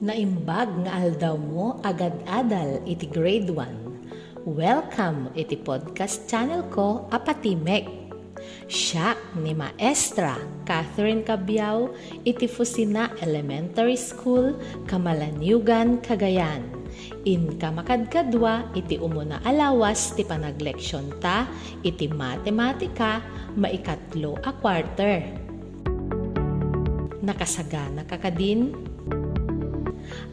Naimbag nga aldaw mo agad-adal iti grade 1. Welcome iti podcast channel ko, Apatimek. Siya ni Maestra Catherine Cabiao iti Fusina Elementary School, Kamalanyugan, Cagayan. In kamakadkadwa iti umuna alawas ti panagleksyon ta iti matematika maikatlo a quarter. Nakasagana kakadin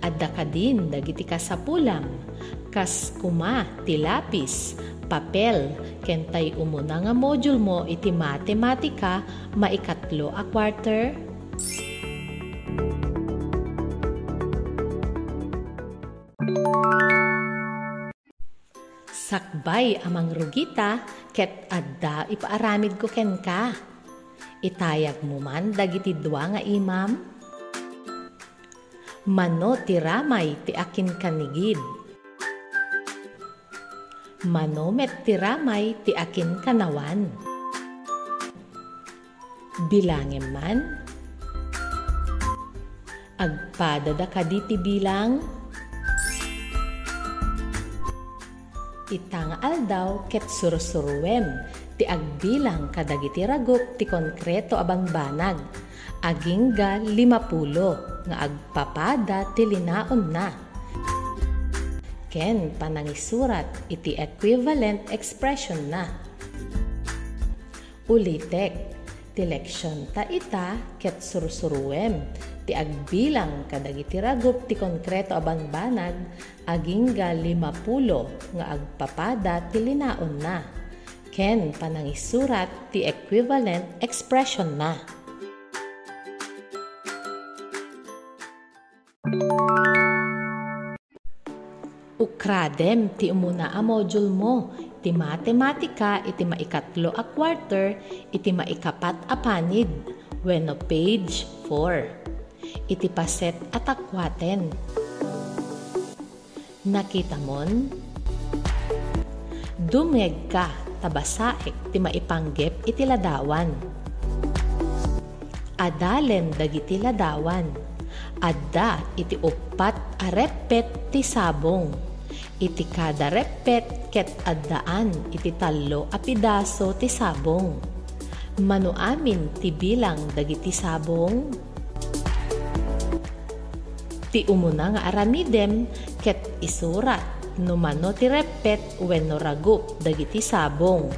adda kadin dagiti kasapulam kas kuma ti lapis papel kentay umuna nga module mo iti matematika maikatlo a quarter. Sakbay amang rugita ket adda ipaaramid ko ken ka. Itayag mo man dagiti dua nga imam Mano ti ramay ti akin kanigid. Mano met ti ramay ti akin kanawan. Bilangin man. Agpadada ka di ti bilang. Itang aldaw ket surusuruwem ti agbilang kadagiti ragup ti konkreto abang banag agingga limapulo nga agpapada ti linaon na. Ken panangisurat iti equivalent expression na. Ulitek, ti ta ita ket sursuruem ti agbilang kadagiti ragup ti konkreto aban banag agingga limapulo nga agpapada ti linaon na. Ken panangisurat ti equivalent expression na. Ukradem ti umuna a module mo, ti matematika iti maikatlo a quarter, iti maikapat a panid, wenno page 4. Iti paset at akwaten. Nakita mon? Dumeg ka, tabasaek ti maipanggep iti ladawan. Adalen dagiti ladawan adda iti upat a repet ti sabong. Iti kada repet ket addaan iti tallo a pidaso ti sabong. Manuamin ti bilang dagiti sabong. Ti umuna nga aramidem ket isurat no mano ti repet wenno ragup dagiti sabong.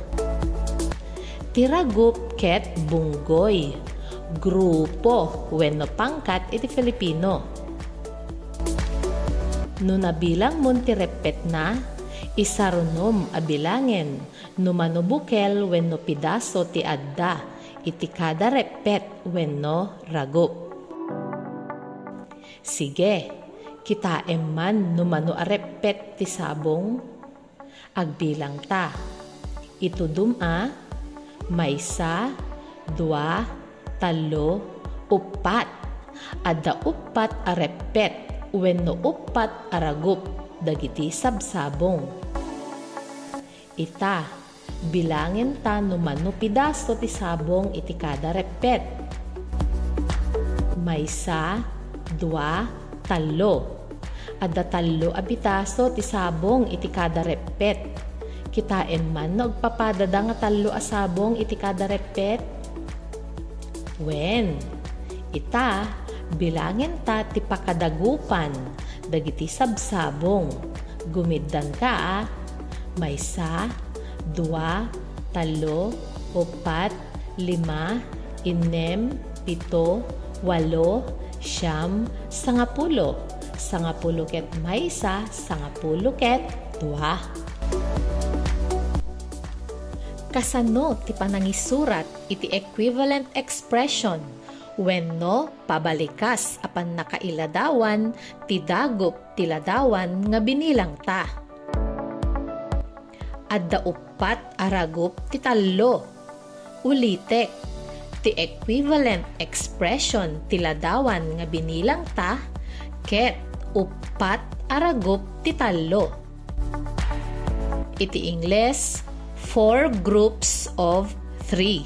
Ti ragup ket bunggoy grupo wenno pangkat iti Filipino. No nabilang mo ti repet na, isarunom abilangen, no manubukel wenno pidaso ti adda, iti kada repet wenno ragup. Sige, kita emman no mano arepet ti sabong, agbilang ta. Ito duma, maysa, dua, talo, upat. Adda upat arepet wenno upat aragup dagiti sabsabong. Ita, bilangin ta no mano pidaso ti sabong iti kada repet. Maysa, dua, talo. Adda talo abitaso ti sabong iti kada repet. Kitaen man no agpapadada nga talo asabong iti kada repet Wen, ita, bilangin ta ti pakadagupan, dagiti sabsabong. Gumiddan ka ah. Maysa, dua, talo, upat, lima, inem, pito, walo, siyam, sangapulo. Sangapulo ket maysa, sangapulo ket dua kasano ti panangisurat iti equivalent expression wenno pabalikas apan nakailadawan ti dagop ti ladawan nga binilang ta. Adda upat aragop ti tallo. Ulitek, ti equivalent expression ti ladawan nga binilang ta ket upat aragop ti tallo. Iti Ingles, four groups of three.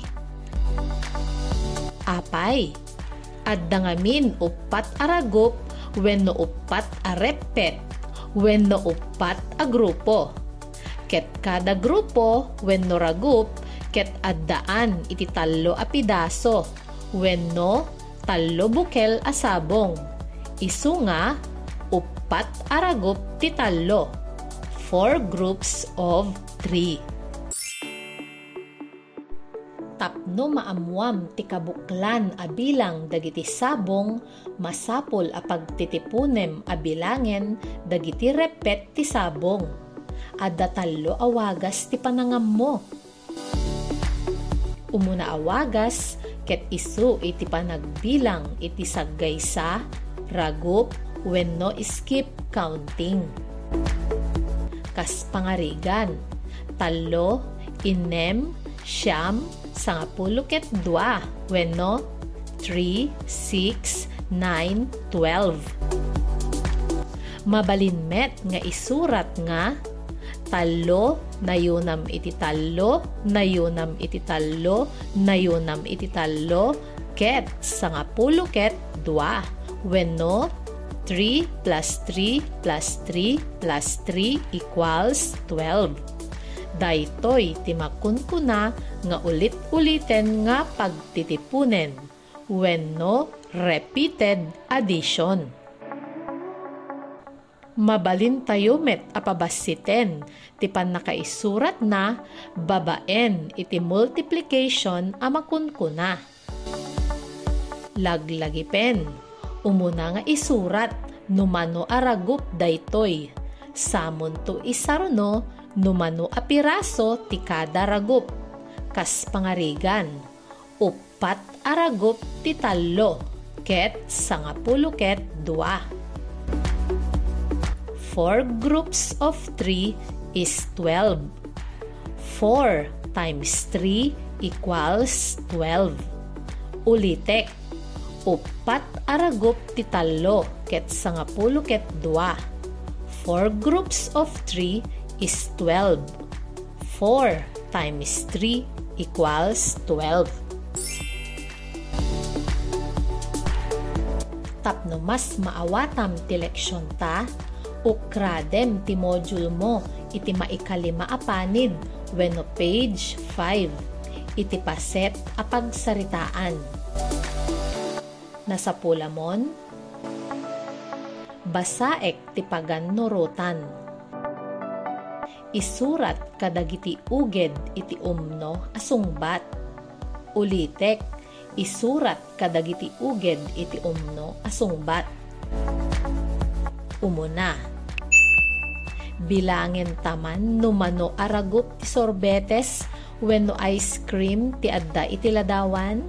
Apay, at dangamin upat aragop wenno upat a repet, wenno upat a grupo. Ket kada grupo wenno ragup ket addaan iti tallo a pidaso wenno tallo bukel a sabong. Isu nga upat a ragup ti tallo. Four groups of three tapno maamuam ti kabuklan a bilang dagiti sabong masapol a pagtitipunem a bilangen dagiti repet ti sabong. Adda tallo awagas ti panangam mo. Umuna awagas ket isu iti panagbilang iti saggaysa, ragup, wenno skip counting. Kas pangarigan, talo, inem, siyam, sangapulo ket dua, wenno 3, 6, 9, 12. Mabalinmet nga isurat nga talo, nayunam iti talo, nayunam iti talo, nayunam iti talo, ket sangapulo ket dua, wenno 3 plus 3 plus 3 plus 3 equals 12 daytoy timakunkuna nga ulit-uliten nga pagtitipunen wenno repeated addition. Mabalin tayo met apabasiten ti pan nakaisurat na babaen iti multiplication amakunkuna. Laglagipen, umuna nga isurat numano aragup daytoy. Samon to isaruno numano a piraso ti kada ragup. Kas pangarigan, upat aragup ti tallo, ket sangapulo ket dua. Four groups of three is 12. 4 times 3 equals 12. Ulitek, upat aragup ti tallo, ket sangapulo ket dua. Four groups of 3 is 12. 4 times 3 equals 12. Tapno mas maawatam ti leksyon ta, ukradem ti module mo iti maikalima apanid wenno page 5 iti paset a pagsaritaan. Nasa pulamon, basaek ti pagannurutan isurat kadagiti uged iti umno asungbat. Ulitek, isurat kadagiti uged iti umno asungbat. Umuna, bilangin taman numano aragup ti sorbetes wenno ice cream ti adda iti ladawan?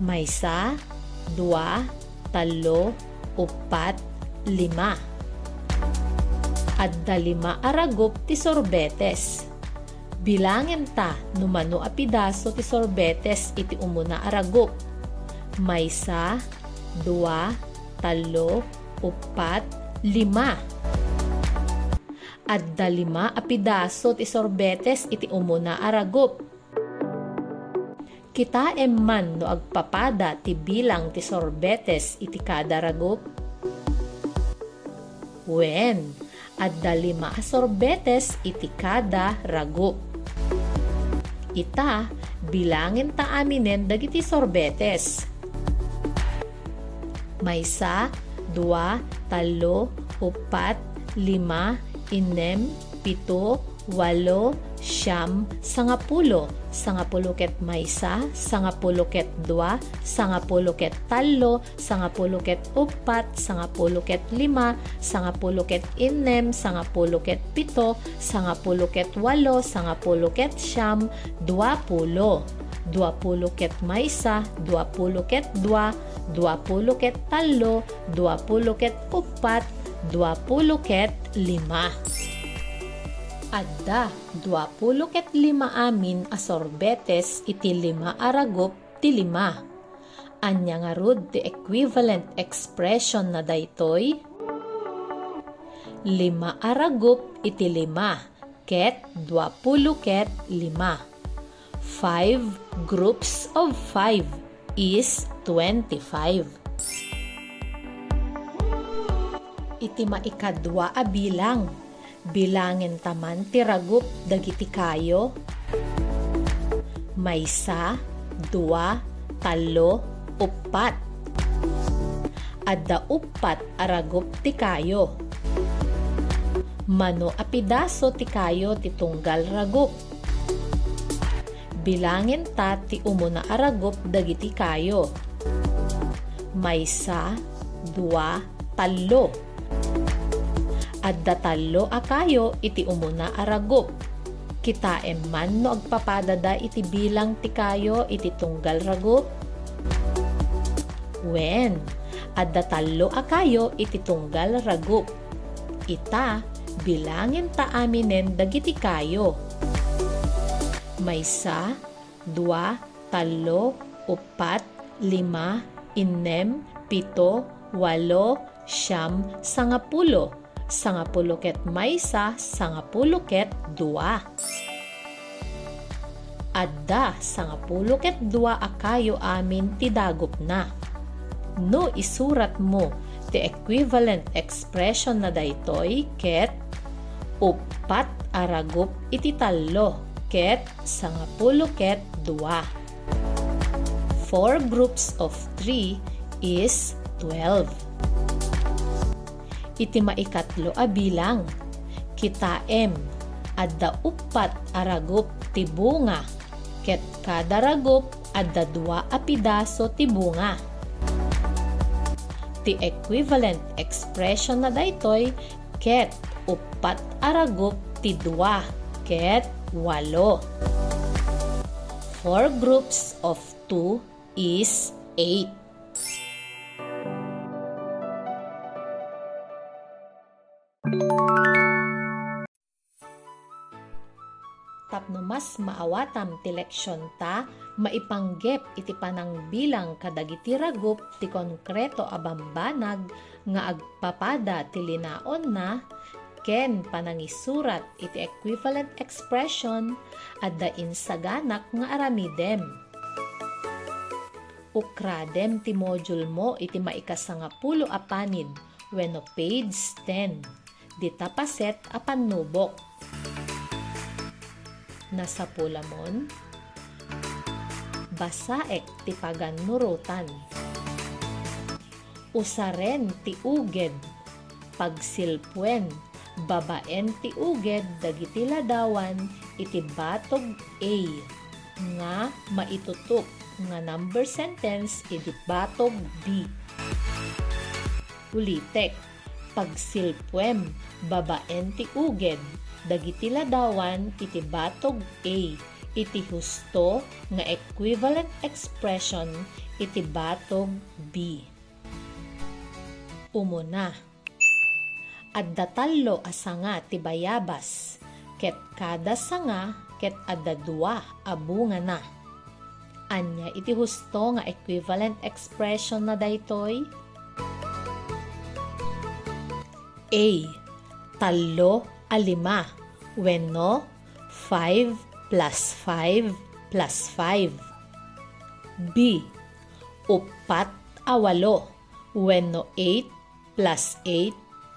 Maysa, dua, talo, upat, lima adda lima aragop ti sorbetes. Bilangin ta numano a pidaso ti sorbetes iti umuna aragop. Maysa, dua, talo, upat, lima. Adda lima a ti sorbetes iti umuna aragop. Kita emman no agpapada ti bilang ti sorbetes iti kada ragop. When, adda lima sorbetes iti kada rago. Ita, bilangin ta aminen dagiti sorbetes. Maysa, dua, talo, upat, lima, inem, pito, walo, siyam, sangapulo, sangapulo ket maysa, sangapulo ket dua, sangapulo ket talo, sangapulo ket upat, sangapulo ket lima, sangapulo ket inem, sangapulo ket pito, sangapulo ket walo, sangapulo ket siyam, duapulo. Duapulo ket maysa, duapulo ket dua, duapulo ket talo, duapulo ket upat, duapulo ket lima adda 25 amin a sorbetes iti lima aragop ti lima. Anya nga rud ti equivalent expression na daytoy? Lima aragop iti lima, ket 20 ket lima. Five groups of five is 25. iti maikadwa a bilang. Bilangin taman ti ragup dagiti kayo. Maysa, dua, talo, upat. Adda upat aragup ti kayo. Mano apidaso ti kayo ti tunggal ragup. Bilangin ta ti umuna aragup dagiti kayo. Maysa, dua, talo. Adda talo akayo iti umuna aragup. Kitaem man no agpapadada iti bilang ti kayo iti tunggal ragup. When, adda talo akayo iti tunggal ragup. Ita, bilangin ta aminen dagiti kayo. Maysa, dua, talo, upat, lima, inem, pito, walo, siyam, sangapulo. Sangapulo ket maysa, sangapulo ket dua. Adda, sangapulo ket dua akayo amin ti dagup na. No isurat mo ti equivalent expression na daytoy ket upat aragup iti tallo ket sangapulo ket dua. Four groups of three is 12. Iti maikatlo a bilang. Kitaem, adda upat aragup ti bunga, ket kada ragup adda dua a pidaso ti bunga. Ti equivalent expression na daytoy ket upat aragup ti dua, ket walo. Four groups of two is eight. Mas maawatam ti leksyon ta, maipanggep iti panang bilang kadagiti ragup ti konkreto a bambanag nga agpapada ti linaon na, ken panangisurat iti equivalent expression adda insaganak nga aramidem. Ukradem ti module mo iti maikasangapulo apanid wenno page 10. Dita paset a panubok nasa pulamon, basaek ti paganurutan. Usaren ti uged, pagsilpuen, babaen ti uged dagiti ladawan iti batog A nga maitutok nga number sentence iti batog B. Ulitek, pagsilpuen, babaen ti uged dagiti ladawan iti batog A iti husto nga equivalent expression iti batog B. Umuna, adda tallo a sanga ti bayabas, ket kada sanga ket adda dua a na. Anya iti husto nga equivalent expression na daytoy? A. Tallo a lima. Wenno, 5 plus 5 plus 5. B. Upat a walo. Wenno, 8 plus 8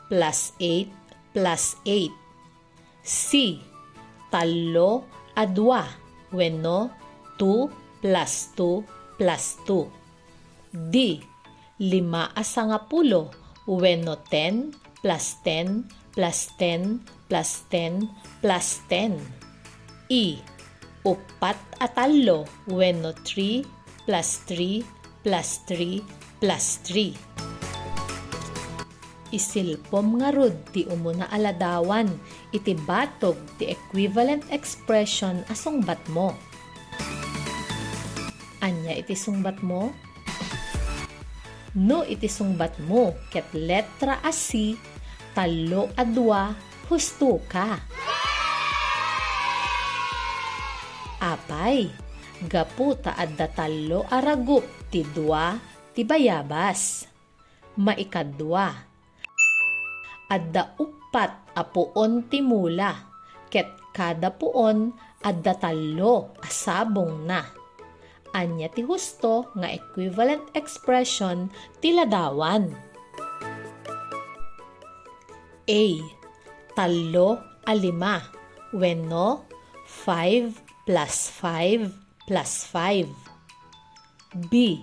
plus 8 plus 8. C. Talo a dua. Wenno, 2 plus 2 plus 2. D. Lima a sangapulo. Wenno, 10 plus 10 plus 10 plus 10 plus 10. E. Upat atalo wenno 3 plus 3 plus 3 plus 3. Isilpom nga rod ti umuna aladawan iti batog ti equivalent expression asungbat mo. Anya iti sungbat mo? No iti sungbat mo ket letra a C talo adwa husto ka. Apay, gapu ta adda talo aragup ti dua ti bayabas. Maikadwa, adda upat apuon ti mula, ket kada puon adda talo asabong na. Anya ti husto nga equivalent expression ti ladawan. A. Talo a lima. Wenno, 5 plus 5 plus 5. B.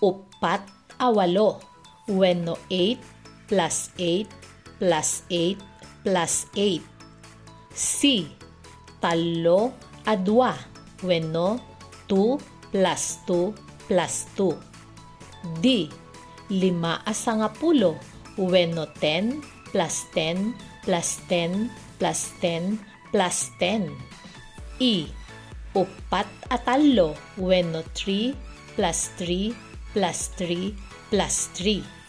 Upat a walo. Wenno, 8 plus 8 plus 8 plus 8. C. Talo a dua. Wenno, 2 plus 2 plus 2. D. Lima a sangapulo. Wenno, 10 plus 10 plus 10 plus 10 plus 10. E. Upat atalo wenno 3 plus 3 plus 3 plus 3.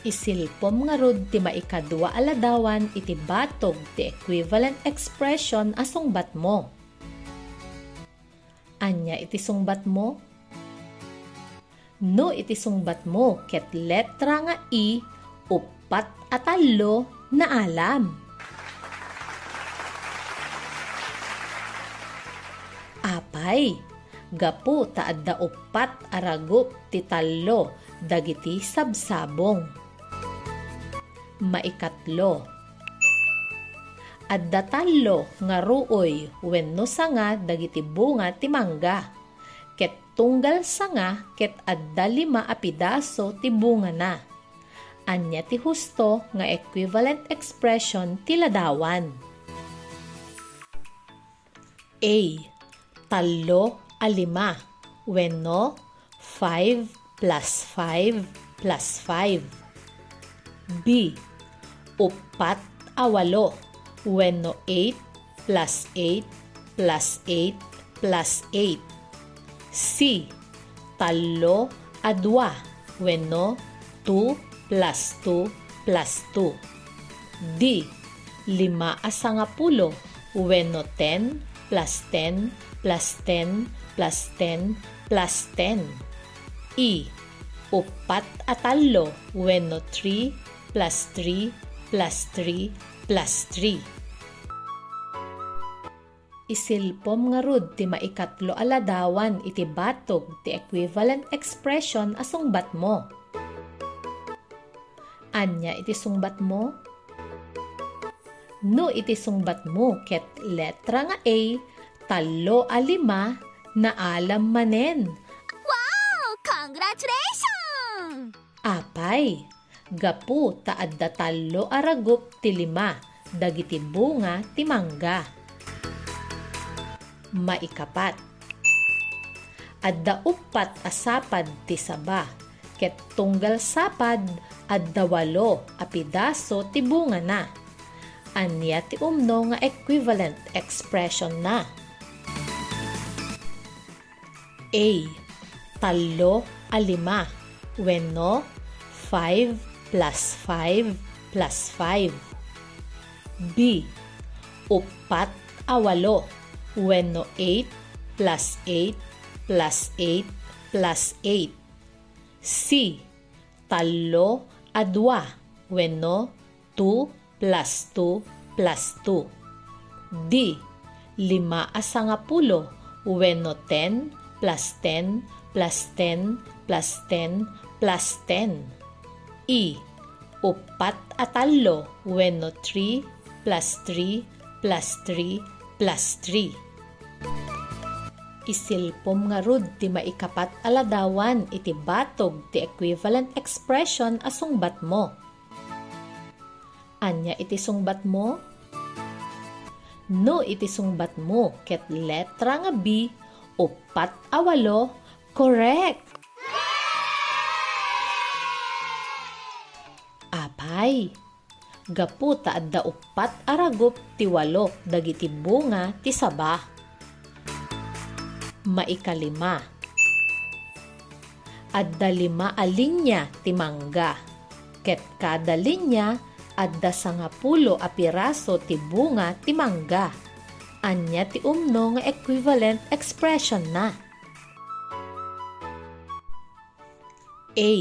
Isilpom nga rod ti maikadwa aladawan iti batog ti equivalent expression asong bat mo. Anya iti sungbat mo? No iti sungbat mo ket letra nga i upat atalo na alam. Apay, gapu taadda upat aragup ti talo dagiti sabsabong. Maikatlo, adda talo nga ruoy wenno sanga dagiti bunga ti mangga. Ket tunggal sanga ket adda lima a pidaso ti bunga na. Anya ti husto nga equivalent expression ti ladawan. A. Talo a lima. Wenno, 5 plus 5 plus 5. B. Upat a walo. Wenno, 8 plus 8 plus 8 plus 8. C. Talo a dua. Wenno, 2 plus 2 plus 2. D. Lima asangapulo. Wenno 10 plus 10 plus 10 plus 10 plus 10. E. Upat atalo. Wenno 3 plus 3 plus 3 plus 3. Isilpom nga rud ti maikatlo aladawan iti batog ti equivalent expression asong bat mo. Anya iti sungbat mo? No iti sungbat mo ket letra nga A talo a lima na alam manen. Wow! Congratulations! Apay, gapu taadda talo aragup ti lima dagiti bunga ti mangga. Maikapat. Adda upat asapad ti saba ket tunggal sapad adda walo a pidaso na. Anya ti umno nga equivalent expression na. A. Talo a lima. Wenno, 5 plus 5 plus 5. B. Upat a walo. Wenno, 8 plus 8 plus 8 plus 8. C. Talo a dua. Wenno, 2 plus 2 plus 2. D. Lima a sangapulo. Wenno, 10 plus 10 plus 10 plus 10 plus 10. E. Upat atalo wenno 3 plus 3 plus 3 plus 3. Isilpom nga rud ti maikapat aladawan iti batog ti equivalent expression asong bat mo. Anya iti sungbat mo? No iti sungbat mo ket letra nga B upat awalo correct. Apay, gapu adda upat aragup ti walo dagiti bunga ti saba. Maikalima. Adda lima a linya ti mangga. Ket kada linya adda sangapulo a piraso ti bunga ti mangga. Anya ti umno nga equivalent expression na. A.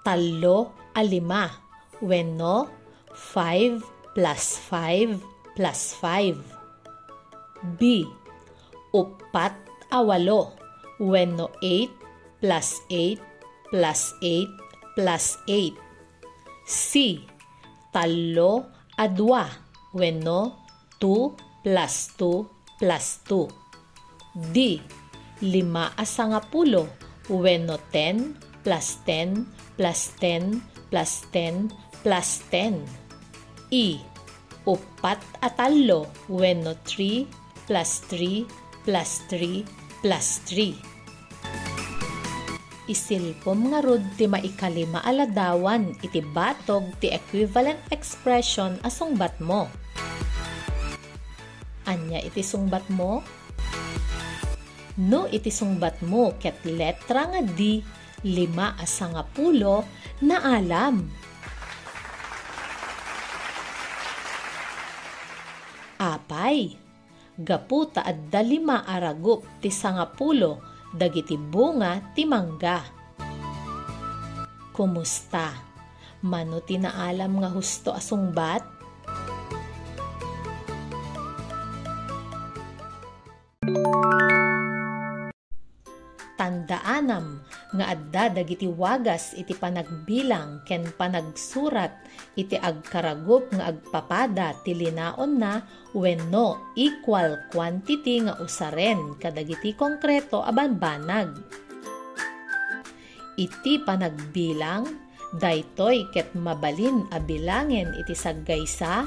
Talo a lima. Wenno, 5 plus 5 plus 5. B. Upat a walo. Wenno, 8 plus 8 plus 8 plus 8. C. Talo adwa wenno 2 plus 2 plus 2. D. Lima asangapulo wenno 10 plus 10 plus 10 plus 10 plus 10. E. Upat atalo wenno 3 plus 3 plus 3 plus 3 isilpom nga rod ti maikalima aladawan iti batog ti equivalent expression asungbat mo. Anya iti sungbat mo? No iti sungbat mo ket letra nga di lima asa nga pulo na alam. Apay, gaputa at dalima aragup ti sangapulo dagiti bunga ti mangga. Kumusta? Mano tinaalam nga husto asungbat? Tandaanam nga adda dagiti wagas iti panagbilang ken panagsurat iti agkaragop nga agpapada ti linaon na wenno equal quantity nga usaren kadagiti konkreto aban banag. Iti panagbilang daytoy ket mabalin a bilangin iti saggaysa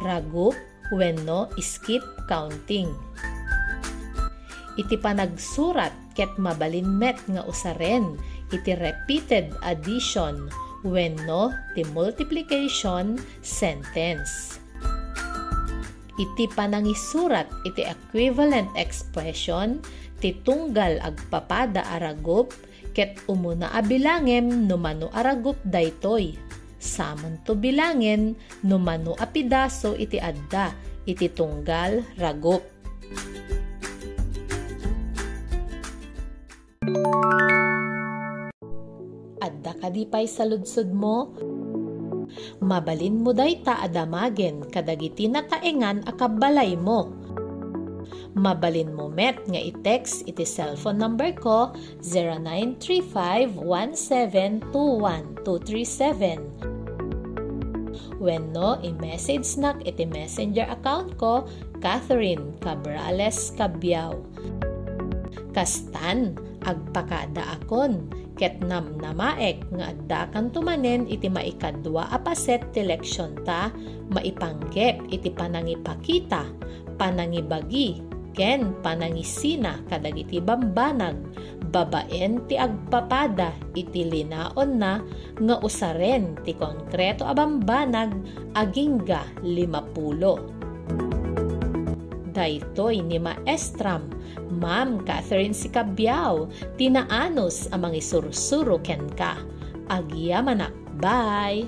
ragup wenno skip counting. Iti panagsurat ket mabalin met nga usaren iti repeated addition wenno ti multiplication sentence. Iti panangisurat iti equivalent expression ti tunggal agpapada aragup ket umuna a bilangem no mano aragup daytoy. Samon to bilangin no mano a pidaso iti adda iti tunggal ragup. Adda kadipay sa ludsod mo? Mabalin mo day ta adamagen kadagiti nataengan akabalay mo. Mabalin mo met nga i-text iti cellphone number ko 0935-1721-237. When no, i-message nak iti messenger account ko Catherine Cabrales Cabiao. Kastan, agpakada akon ket nam namaek nga adda kan tumanen iti maikadwa a paset ti leksyon ta maipanggep iti panangipakita panangibagi ken panangisina kadagiti bambanag babaen ti agpapada iti linaon na nga usaren ti konkreto a bambanag agingga limapulo. Daytoy ni Maestram Ma'am Catherine Sikabyao, tinaanos amang isursuro ken ka. Agya manak. Bye!